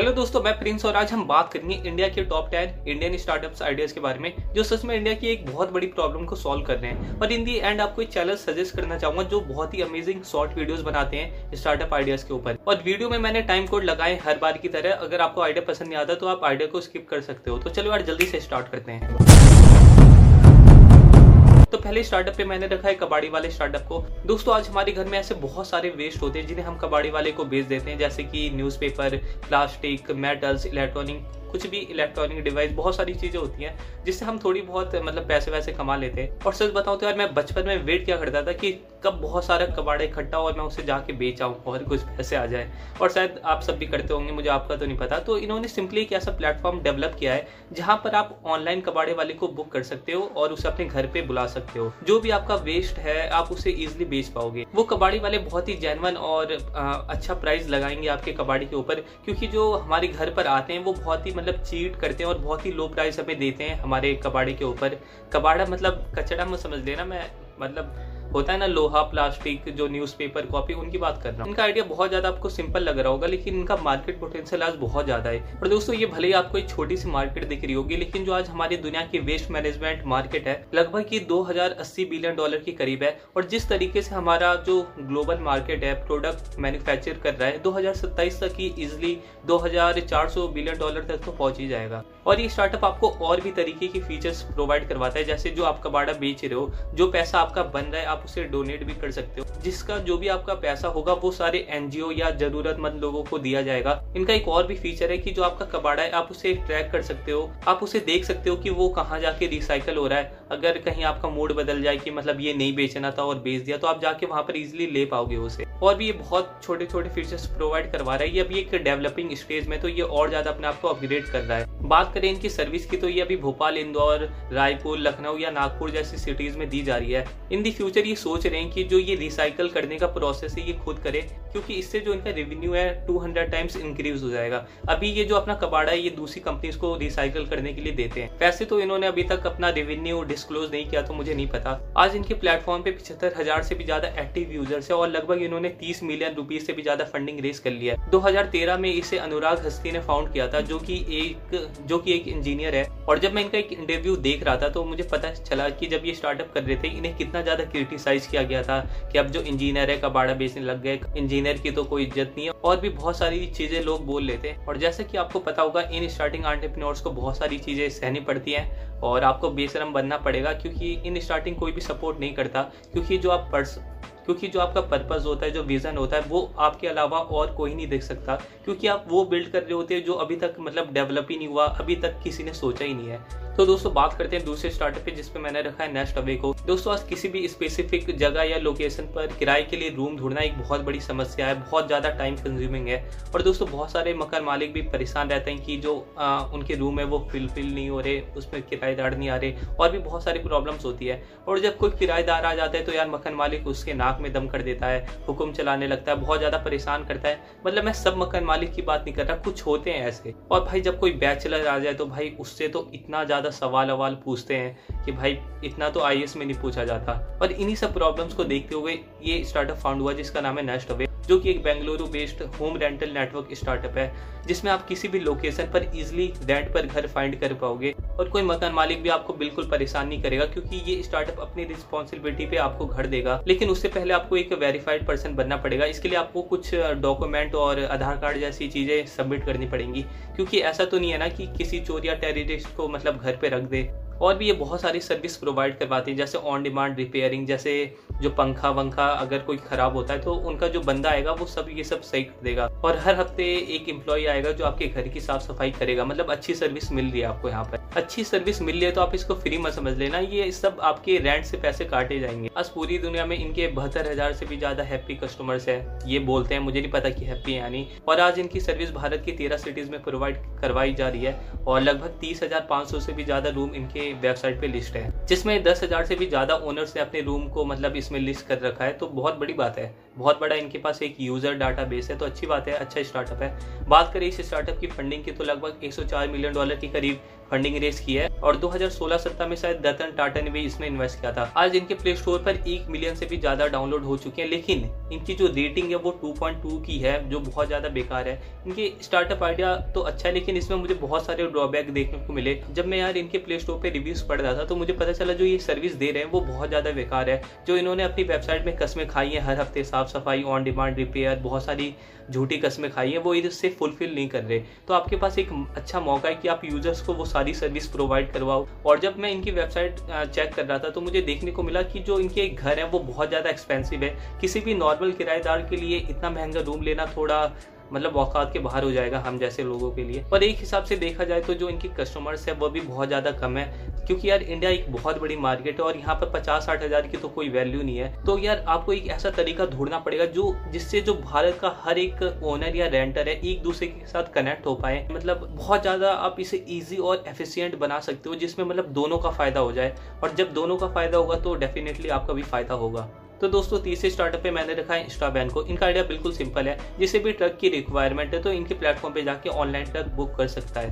Hello दोस्तों, मैं Prince और आज हम बात करेंगे इंडिया के top ten Indian startups ideas के बारे में, जो सच में इंडिया की एक बहुत बड़ी प्रॉब्लम को सॉल्व कर रहे हैं। और इन दी एंड आपको एक चैनल सजेस्ट करना चाहूँगा, जो बहुत ही अमेजिंग शॉर्ट वीडियोस बनाते हैं स्टार्टअप आइडियाज़ के ऊपर। और वीडियो में मैंने टाइम कोड लगाए हर बार की तरह, अगर आपको आइडिया पसंद नहीं आता तो आप आइडिया को स्किप कर सकते हो। तो चलो यार, जल्दी से स्टार्ट करते हैं। पहले स्टार्टअप पे मैंने रखा है कबाड़ी वाले स्टार्टअप को। दोस्तों, आज हमारे घर में ऐसे बहुत सारे वेस्ट होते हैं जिन्हें हम कबाड़ी वाले को बेच देते हैं, जैसे कि न्यूज़पेपर प्लास्टिक मेटल्स इलेक्ट्रॉनिक कुछ भी इलेक्ट्रॉनिक डिवाइस बहुत सारी चीज़ें होती हैं, जिससे हम थोड़ी बहुत मतलब पैसे वैसे कमा लेते हैं। और सच बताऊँ तो यार, मैं बचपन में वेट क्या करता था कि कब बहुत सारा कबाड़ा इकट्ठा हो और मैं उसे जाके बेच आऊँ और कुछ पैसे आ जाए। और शायद आप सब भी करते होंगे, मुझे आपका तो नहीं पता। तो इन्होंने सिंपली एक ऐसा प्लेटफॉर्म डेवलप किया है, जहाँ पर आप ऑनलाइन कबाड़े वाले को बुक कर सकते हो और उसे अपने घर पे बुला सकते हो। जो भी आपका वेस्ट है, आप उसे इजिली बेच पाओगे। वो कबाड़ी वाले बहुत ही जैनवन और अच्छा प्राइस लगाएँगे आपके कबाड़ी के ऊपर, क्योंकि जो हमारे घर पर आते हैं, वो बहुत ही मतलब चीट करते हैं और बहुत ही लो प्राइस हमें देते हैं हमारे कबाड़े के ऊपर। कबाड़ा मतलब कचड़ा में समझ लेना मैं मतलब होता है ना, लोहा, प्लास्टिक, जो न्यूज़पेपर कॉपी उनकी बात कर रहा हूँ। इनका आइडिया बहुत ज़्यादा आपको सिंपल लग रहा होगा, लेकिन इनका मार्केट पोटेंशियल आज बहुत ज़्यादा है। और दोस्तों, ये भले ही आपको एक छोटी सी मार्केट दिख रही होगी, लेकिन जो आज हमारी दुनिया की वेस्ट मैनेजमेंट मार्केट है, लगभग की दो बिलियन डॉलर के करीब है। और जिस तरीके से हमारा जो ग्लोबल मार्केट है प्रोडक्ट मैन्युफैक्चर कर रहा है, दो हज़ार सत्ताईस तक ही इजिली दो हज़ार चार सौ बिलियन डॉलर तक तो पहुँच ही जाएगा। और ये स्टार्टअप आपको और भी तरीके की फीचर्स प्रोवाइड करवाता है, जैसे जो आप कबाड़ा बेच रहे हो, जो पैसा आपका बन रहा है, आप उसे डोनेट भी कर सकते हो। जिसका जो भी आपका पैसा होगा, वो सारे एनजीओ या जरूरतमंद लोगों को दिया जाएगा। इनका एक और भी फीचर है कि जो आपका कबाड़ा है, आप उसे ट्रैक कर सकते हो। आप उसे देख सकते हो कि वो कहाँ जाके रिसाइकल हो रहा है। अगर कहीं आपका मूड बदल जाए कि मतलब ये नहीं बेचना था और बेच दिया तो आप जाके वहाँ पर इजिली ले पाओगे उसे। और भी ये बहुत छोटे छोटे फीचर्स प्रोवाइड करवा रहा है। ये अभी एक डेवलपिंग स्टेज में तो ये और ज़्यादा अपने आप को अपग्रेड कर रहा है। बात करें इनकी सर्विस की तो ये अभी भोपाल, इंदौर, रायपुर, लखनऊ या नागपुर जैसी सिटीज़ में दी जा रही है। इन दी फ्यूचर ये सोच रहे हैं कि जो ये रिसाइकल करने का प्रोसेस है, ये खुद करे, क्योंकि इससे जो इनका रेवेन्यू है 200 टाइम्स इंक्रीज हो जाएगा। अभी ये जो अपना कबाड़ा है, ये दूसरी कंपनीज़ को रिसाइकल करने के लिए देते हैं। वैसे तो इन्होंने अभी तक अपना रेवेन्यू डिस्क्लोज नहीं किया तो मुझे नहीं पता। आज इनके प्लेटफॉर्म पे पिछहत्तर हज़ार से भी ज़्यादा एक्टिव यूज़र्स है, और लगभग इन्होंने तीस मिलियन रुपीज़ से भी ज़्यादा फंडिंग रेस कर लिया है। दो हज़ार तेरह में इसे अनुराग हस्ती ने फाउंड किया था, जो की एक जो की एक इंजीनियर है, और जब मैं इनका एक इंटरव्यू देख रहा था तो मुझे पता चला कि जब ये स्टार्टअप कर रहे थे, इन्हें कितना ज़्यादा क्रिटिसाइज किया गया था कि अब जो इंजीनियर है, कबाड़ा बेचने लग गए। इंजीनियर की तो कोई इज़्ज़त नहीं है, और भी बहुत सारी चीज़ें लोग बोल लेते हैं। और जैसे कि आपको पता होगा, इन स्टार्टिंग आंट्रप्रनोर्स को बहुत सारी चीज़ें सहनी पड़ती हैं, और आपको बेशरम बनना पड़ेगा, क्योंकि इन स्टार्टिंग कोई भी सपोर्ट नहीं करता, क्योंकि जो आप क्योंकि जो आपका पर्पज होता है, जो विजन होता है, वो आपके अलावा और कोई नहीं देख सकता। क्योंकि आप वो बिल्ड कर रहे होते हैं जो अभी तक मतलब डेवलप ही नहीं हुआ, अभी तक किसी ने सोचा ही नहीं है। तो दोस्तों बात करते हैं दूसरे स्टार्टअप पे जिसपे मैंने रखा है नेक्स्ट अवे को। दोस्तों आज किसी भी स्पेसिफिक जगह या लोकेशन पर किराए के लिए रूम ढूंढना एक बहुत बड़ी समस्या है बहुत ज़्यादा टाइम कंज्यूमिंग है। और दोस्तों बहुत सारे मकान मालिक भी परेशान रहते हैं कि जो आ, उनके रूम है वो फिलफिल नहीं हो रहे उसमें किराएदार नहीं आ रहे और भी बहुत सारी प्रॉब्लम्स होती है। और जब कोई किराएदार आ जाता है तो यार मकान मालिक उसके नाक में दम कर देता है हुक्म चलाने लगता है बहुत ज़्यादा परेशान करता है। मतलब मैं सब मकान मालिक की बात नहीं कर रहा कुछ होते हैं ऐसे। और भाई जब कोई बैचलर आ जाए तो भाई उससे तो इतना ज़्यादा सवाल अवाल पूछते हैं कि भाई, इतना तो आई में नहीं पूछा जाता। और इन्हीं सब प्रॉब्लम्स को देखते हुए ये स्टार्टअप फाउंड हुआ जिसका नाम है नेस्ट अवे जो कि एक Bengaluru based home rental network startup है, जिसमें आप किसी भी लोकेशन पर इजिली रेंट पर घर फाइंड कर पाओगे। और कोई मकान मालिक भी आपको बिल्कुल परेशान नहीं करेगा, क्योंकि ये स्टार्टअप अपनी रिस्पॉन्सिबिलिटी पे आपको घर देगा। लेकिन उससे पहले आपको एक वेरीफाइड पर्सन बनना पड़ेगा। इसके लिए आपको कुछ डॉक्यूमेंट और आधार कार्ड जैसी चीज़ें सबमिट करनी पड़ेंगी। क्योंकि ऐसा तो नहीं है ना कि किसी चोर या टेररिस्ट को मतलब घर पे रख दे। और भी ये बहुत सारी सर्विस प्रोवाइड करवाती है, जैसे ऑन डिमांड रिपेयरिंग जैसे जो पंखा वंखा अगर कोई खराब होता है तो उनका जो बंदा आएगा, वो सब ये सब सही कर देगा। और हर हफ़्ते एक एम्प्लॉय आएगा जो आपके घर की साफ़ सफ़ाई करेगा। मतलब अच्छी सर्विस मिल रही है आपको यहाँ पर। अच्छी सर्विस मिल रही है तो आप इसको फ्री मत समझ लेना। ये सब आपके रेंट से पैसे काटे जाएँगे। आज पूरी दुनिया में इनके बहत्तर हज़ार से भी ज़्यादा हैप्पी कस्टमर्स है। ये बोलते हैं, मुझे नहीं पता कि हैप्पी यानी और आज इनकी सर्विस भारत की तेरह सिटीज़ में प्रोवाइड करवाई जा रही है। और लगभग तीस हज़ार पाँच सौ से भी ज़्यादा रूम इनके वेबसाइट पे लिस्ट है। जिसमें दस हज़ार से भी ज़्यादा ओनर्स ने अपने रूम को मतलब इसमें लिस्ट कर रखा है तो बहुत बड़ी बात है। बहुत बड़ा इनके पास एक यूज़र डाटा बेस है तो अच्छी बात है अच्छा स्टार्टअप है। बात करें इस स्टार्टअप की फंडिंग की तो लगभग 104 मिलियन डॉलर के करीब फंडिंग रेस की है। और 2016-17 में शायद रतन टाटा ने भी इसमें इन्वेस्ट किया था। आज इनके प्ले स्टोर पर एक मिलियन से भी ज़्यादा डाउनलोड हो चुके हैं, लेकिन इनकी जो रेटिंग है वो 2.2 की है, जो बहुत ज़्यादा बेकार है। इनके स्टार्टअप आइडिया तो अच्छा है, लेकिन इसमें मुझे बहुत सारे ड्रॉबैक देखने को मिले। जब मैं यार इनके प्ले स्टोर पर रिव्यूज़ पढ़ रहा था तो मुझे पता चला जो ये सर्विस दे रहे हैं, वो बहुत ज़्यादा बेकार है। जो इन्होंने अपनी वेबसाइट में कस्में खाई है, हर हफ़्ते साफ़ सफ़ाई ऑन डिमांड रिपेयर बहुत सारी झूठी कस्में खाई है, वो इससे फुलफिल नहीं कर रहे। तो आपके पास एक अच्छा मौका है कि आप यूज़र्स को वो सारी सर्विस प्रोवाइड करवाओ। और जब मैं इनकी वेबसाइट चेक कर रहा था तो मुझे देखने को मिला कि जो इनके घर है, वो बहुत ज़्यादा एक्सपेंसिव है। किसी भी नॉर्मल किराएदार के लिए इतना महँगा रूम लेना थोड़ा मतलब औकात के बाहर हो जाएगा हम जैसे लोगों के लिए। पर एक हिसाब से देखा जाए तो जो इनके कस्टमर्स है वो भी बहुत ज़्यादा कम है। क्योंकि यार इंडिया एक बहुत बड़ी मार्केट है और यहाँ पर पचास साठ हज़ार की तो कोई वैल्यू नहीं है। तो यार आपको एक ऐसा तरीका ढूंढना पड़ेगा जो, जिससे जो भारत का हर एक ओनर या रेंटर है, एक दूसरे के साथ कनेक्ट हो पाए। मतलब बहुत ज़्यादा आप इसे ईजी और एफिशियंट बना सकते हो, जिसमें मतलब दोनों का फ़ायदा हो जाए। और जब दोनों का फ़ायदा होगा तो डेफिनेटली आपका भी फ़ायदा होगा। तो दोस्तों, तीसरे स्टार्टअप पे मैंने रखा है इंस्टा बैन को। इनका आइडिया बिल्कुल सिंपल है। जिसे भी ट्रक की रिक्वायरमेंट है तो इनके प्लेटफॉर्म पे जाके ऑनलाइन ट्रक बुक कर सकता है।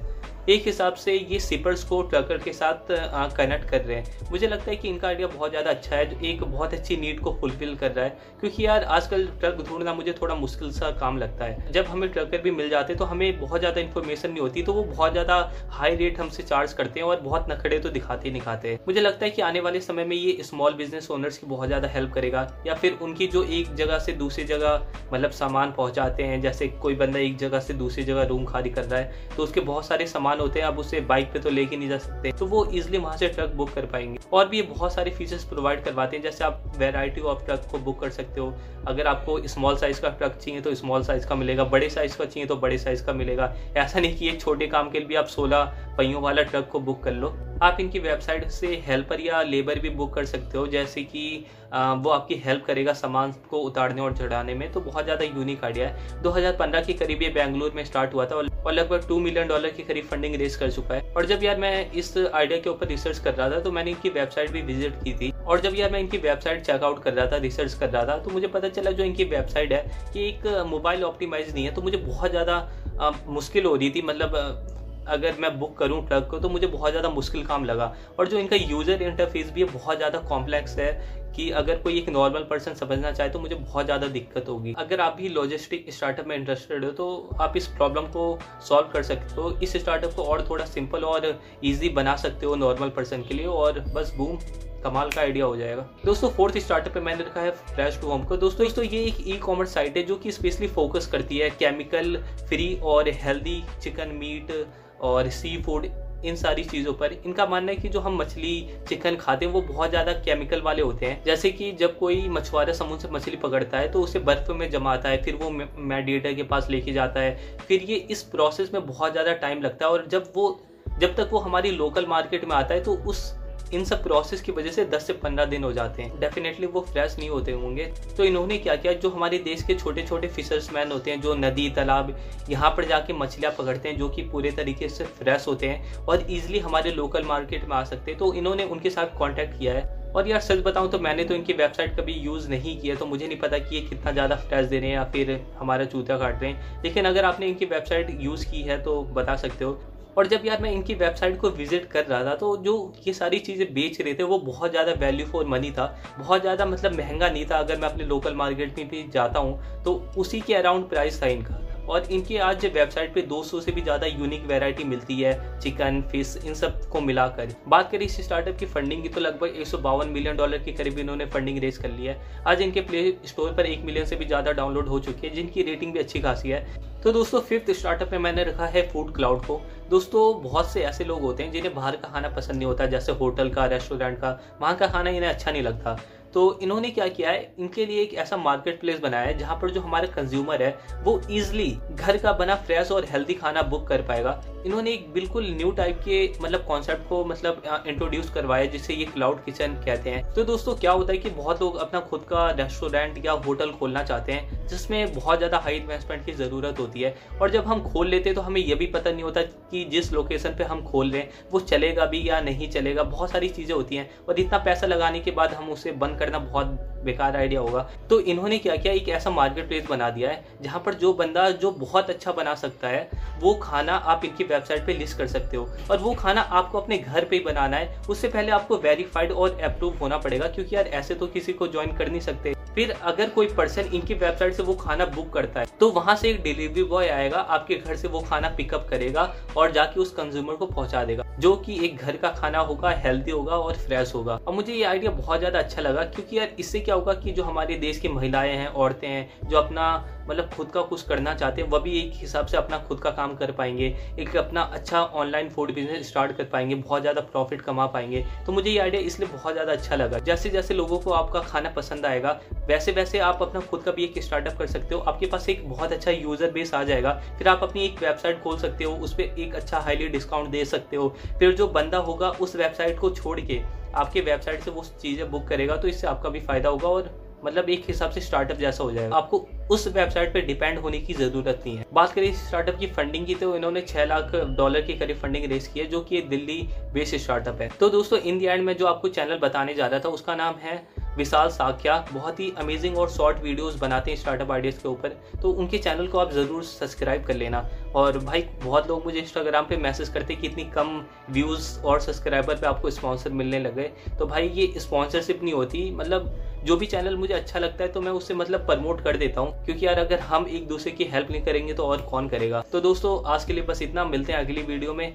एक हिसाब से ये सिपर्स को ट्रकर के साथ कनेक्ट कर रहे हैं। मुझे लगता है कि इनका आइडिया बहुत ज़्यादा अच्छा है, जो एक बहुत अच्छी नीड को फुलफिल कर रहा है। क्योंकि यार, आजकल ट्रक ढूंढना मुझे थोड़ा मुश्किल सा काम लगता है। जब हमें ट्रकर भी मिल जाते तो हमें बहुत ज़्यादा इन्फॉर्मेशन नहीं होती तो वो बहुत ज़्यादा हाई रेट हमसे चार्ज करते हैं और बहुत नखड़े तो दिखाते ही दिखाते हैं। मुझे लगता है कि आने वाले समय में ये स्मॉल बिज़नेस ओनर्स की बहुत ज़्यादा हेल्प करेगा, या फिर उनकी जो एक जगह से दूसरी जगह मतलब सामान पहुंचाते हैं, जैसे कोई बंदा एक जगह से दूसरी जगह रूम खाली कर रहा है तो उसके बहुत सारे सामान होते हैं, आप उसे बाइक पे तो लेके नहीं जा सकते। तो वो इजिली वहाँ से ट्रक बुक कर पाएँगे। और भी ये बहुत सारे फीचर्स प्रोवाइड करवाते हैं, जैसे आप वेराइटी ऑफ़ ट्रक को बुक कर सकते हो। अगर आपको स्मॉल साइज़ का ट्रक चाहिए तो स्मॉल साइज़ का मिलेगा। बड़े साइज़ का चाहिए तो बड़े साइज़ का मिलेगा। ऐसा नहीं कि एक छोटे काम के लिए आप सोलह पहियों वाला ट्रक को बुक कर लो। आप इनकी वेबसाइट से हेल्पर या लेबर भी बुक कर सकते हो, जैसे कि वो आपकी हेल्प करेगा सामान को उतारने और चढ़ाने में। तो बहुत ज़्यादा यूनिक आइडिया है। 2015 के करीब ये बेंगलुरु में स्टार्ट हुआ था और लगभग टू मिलियन डॉलर की करीब फंडिंग रेस कर चुका है। और जब यार मैं इस आइडिया के ऊपर रिसर्च कर रहा था तो मैंने इनकी वेबसाइट भी विज़िट की थी। और जब यार मैं इनकी वेबसाइट चेकआउट कर रहा था रिसर्च कर रहा था तो मुझे पता चला जो इनकी वेबसाइट है, कि एक मोबाइल ऑप्टिमाइज नहीं है तो मुझे बहुत ज़्यादा मुश्किल हो रही थी। मतलब अगर मैं बुक करूँ ट्रक को तो मुझे बहुत ज़्यादा मुश्किल काम लगा। और जो इनका यूज़र इंटरफेस भी है, बहुत ज़्यादा कॉम्प्लेक्स है कि अगर कोई एक नॉर्मल पर्सन समझना चाहे तो मुझे बहुत ज़्यादा दिक्कत होगी। अगर आप भी लॉजिस्टिक स्टार्टअप में इंटरेस्टेड हो तो आप इस प्रॉब्लम को सॉल्व कर सकते हो। इस स्टार्टअप को और थोड़ा सिंपल और ईजी बना सकते हो नॉर्मल पर्सन के लिए, और बस बूम कमाल का आइडिया हो जाएगा। दोस्तों फोर्थ स्टार्टअप पे मैंने रखा है फ्लैश टू होम को। दोस्तों दोस्तों ये एक ई कॉमर्स साइट है, जो कि स्पेशली फोकस करती है केमिकल फ्री और हेल्दी चिकन मीट और सी फ़ूड इन सारी चीज़ों पर। इनका मानना है कि जो हम मछली चिकन खाते हैं, वो बहुत ज़्यादा केमिकल वाले होते हैं। जैसे कि जब कोई मछुआरा समुद्र से मछली पकड़ता है तो उसे बर्फ़ में जमाता है, फिर वो मेडिएटर के पास लेके जाता है। फिर ये इस प्रोसेस में बहुत ज़्यादा टाइम लगता है और जब वो, जब तक वो हमारी लोकल मार्केट में आता है तो उस इन सब प्रोसेस की वजह से 10 से 15 दिन हो जाते हैं। डेफिनेटली वो फ्रेश नहीं होते होंगे। तो इन्होंने क्या किया? जो हमारे देश के छोटे छोटे फिशर्समैन होते हैं, जो नदी, तालाब, यहाँ पर जाके मछलियाँ पकड़ते हैं, जो कि पूरे तरीके से फ्रेश होते हैं और ईजिली हमारे लोकल मार्केट में आ सकते हैं तो इन्होंने उनके साथ कॉन्टैक्ट किया है। और यार, सच बताऊँ तो मैंने तो इनकी वेबसाइट कभी यूज़ नहीं किया तो मुझे नहीं पता कि ये कितना ज़्यादा फ्रेश दे रहे हैं या फिर हमारा चूतिया काट रहे हैं। लेकिन अगर आपने इनकी वेबसाइट यूज़ की है तो बता सकते हो। और जब यार मैं इनकी वेबसाइट को विज़िट कर रहा था तो जो ये सारी चीज़ें बेच रहे थे, वो बहुत ज़्यादा वैल्यू फॉर मनी था। बहुत ज़्यादा मतलब महँगा नहीं था। अगर मैं अपने लोकल मार्केट में भी जाता हूँ तो उसी के अराउंड प्राइस था इनका। और इनकी आज वेबसाइट पे 200 से भी ज़्यादा यूनिक वैरायटी मिलती है चिकन फ़िश इन सबको मिलाकर। बात करें इस स्टार्टअप की फंडिंग की तो लगभग एक सौ बावन मिलियन डॉलर के करीब इन्होंने फंडिंग रेज कर लिया है। आज इनके प्ले स्टोर पर एक मिलियन से भी ज़्यादा डाउनलोड हो चुकी है, जिनकी रेटिंग भी अच्छी खासी है। तो दोस्तों फिफ्थ स्टार्टअप में मैंने रखा है फ़ूड क्लाउड को। दोस्तों, बहुत से ऐसे लोग होते हैं जिन्हें बाहर का खाना पसंद नहीं होता, जैसे होटल का रेस्टोरेंट का। वहाँ का खाना इन्हें अच्छा नहीं लगता। तो इन्होंने क्या किया है? इनके लिए एक ऐसा मार्केट प्लेस बनाया है, जहाँ पर जो हमारे कंज्यूमर है, वो इजिली घर का बना फ्रेश और हेल्दी खाना बुक कर पाएगा। इन्होंने एक बिल्कुल न्यू टाइप के मतलब कॉन्सेप्ट को मतलब इंट्रोड्यूस करवाया जिसे ये क्लाउड किचन कहते हैं। तो दोस्तों, क्या होता है कि बहुत लोग अपना खुद का रेस्टोरेंट या होटल खोलना चाहते हैं, जिसमें बहुत ज़्यादा हाई इन्वेस्टमेंट की ज़रूरत होती है। और जब हम खोल लेते हैं तो हमें यह भी पता नहीं होता कि जिस लोकेशन पे हम खोल रहे हैं, वो चलेगा भी या नहीं चलेगा। बहुत सारी चीज़ें होती हैं, और इतना पैसा लगाने के बाद हम उसे बंद करना बहुत बेकार आइडिया होगा। तो इन्होंने क्या किया? एक ऐसा मार्केट प्लेस बना दिया है, जहाँ पर जो बंदा जो बहुत अच्छा बना सकता है, वो खाना आप इनकी वेबसाइट पे लिस्ट कर सकते हो। और वो खाना आपको अपने घर पे ही बनाना है। उससे पहले आपको वेरीफाइड और अप्रूव होना पड़ेगा, क्योंकि यार ऐसे तो किसी को ज्वाइन कर नहीं सकते। फिर अगर कोई पर्सन इनकी वेबसाइट से वो खाना बुक करता है तो वहाँ से एक डिलीवरी बॉय आएगा, आपके घर से वो खाना पिकअप करेगा और जाके उस कंज्यूमर को पहुँचा देगा, जो कि एक घर का खाना होगा हेल्दी होगा और फ्रेश होगा। और मुझे ये आइडिया बहुत ज़्यादा अच्छा लगा, क्योंकि यार इससे क्या होगा कि जो हमारे देश की महिलाएँ हैं, औरतें हैं, जो अपना मतलब खुद का कुछ करना चाहते हैं, वह भी एक हिसाब से अपना खुद का काम कर पाएँगे, एक अपना अच्छा ऑनलाइन फ़ूड बिज़नेस स्टार्ट कर पाएँगे, बहुत ज़्यादा प्रॉफिट कमा पाएँगे। तो मुझे ये आइडिया इसलिए बहुत ज़्यादा अच्छा लगा। जैसे जैसे लोगों को आपका खाना पसंद आएगा वैसे वैसे आप अपना खुद का भी एक स्टार्टअप कर सकते हो। आपके पास एक बहुत अच्छा यूज़र बेस आ जाएगा। फिर आप अपनी एक वेबसाइट खोल सकते हो, उस पर एक अच्छा हाईली डिस्काउंट दे सकते हो। फिर जो बंदा होगा उस वेबसाइट को छोड़ के आपके वेबसाइट से वो चीज़ें बुक करेगा तो इससे आपका भी फ़ायदा होगा और मतलब एक हिसाब से स्टार्टअप जैसा हो जाएगा। आपको उस वेबसाइट पर डिपेंड होने की ज़रूरत नहीं है। बात करें स्टार्टअप की फंडिंग की तो इन्होंने छह लाख डॉलर के करीब फंडिंग रेस की है, जो कि दिल्ली बेस्ड स्टार्टअप है। तो दोस्तों इन दी एंड में जो आपको चैनल बताने जा रहा था, उसका नाम है विशाल साख्या बहुत ही अमेजिंग और शॉर्ट वीडियोस बनाते हैं स्टार्टअप आइडियाज़ के ऊपर। तो उनके चैनल को आप ज़रूर सब्सक्राइब कर लेना। और भाई, बहुत लोग मुझे इंस्टाग्राम पे मैसेज करते कि इतनी कम व्यूज़ और सब्सक्राइबर पे आपको स्पॉन्सर मिलने लगे तो भाई, ये स्पॉन्सरशिप नहीं होती। मतलब जो भी चैनल मुझे अच्छा लगता है तो मैं उससे मतलब प्रमोट कर देता हूँ। क्योंकि यार, अगर हम एक दूसरे की हेल्प नहीं करेंगे तो और कौन करेगा? तो दोस्तों, आज के लिए बस इतना। मिलते हैं अगली वीडियो में।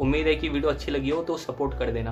उम्मीद है कि वीडियो अच्छी लगी हो तो सपोर्ट कर देना।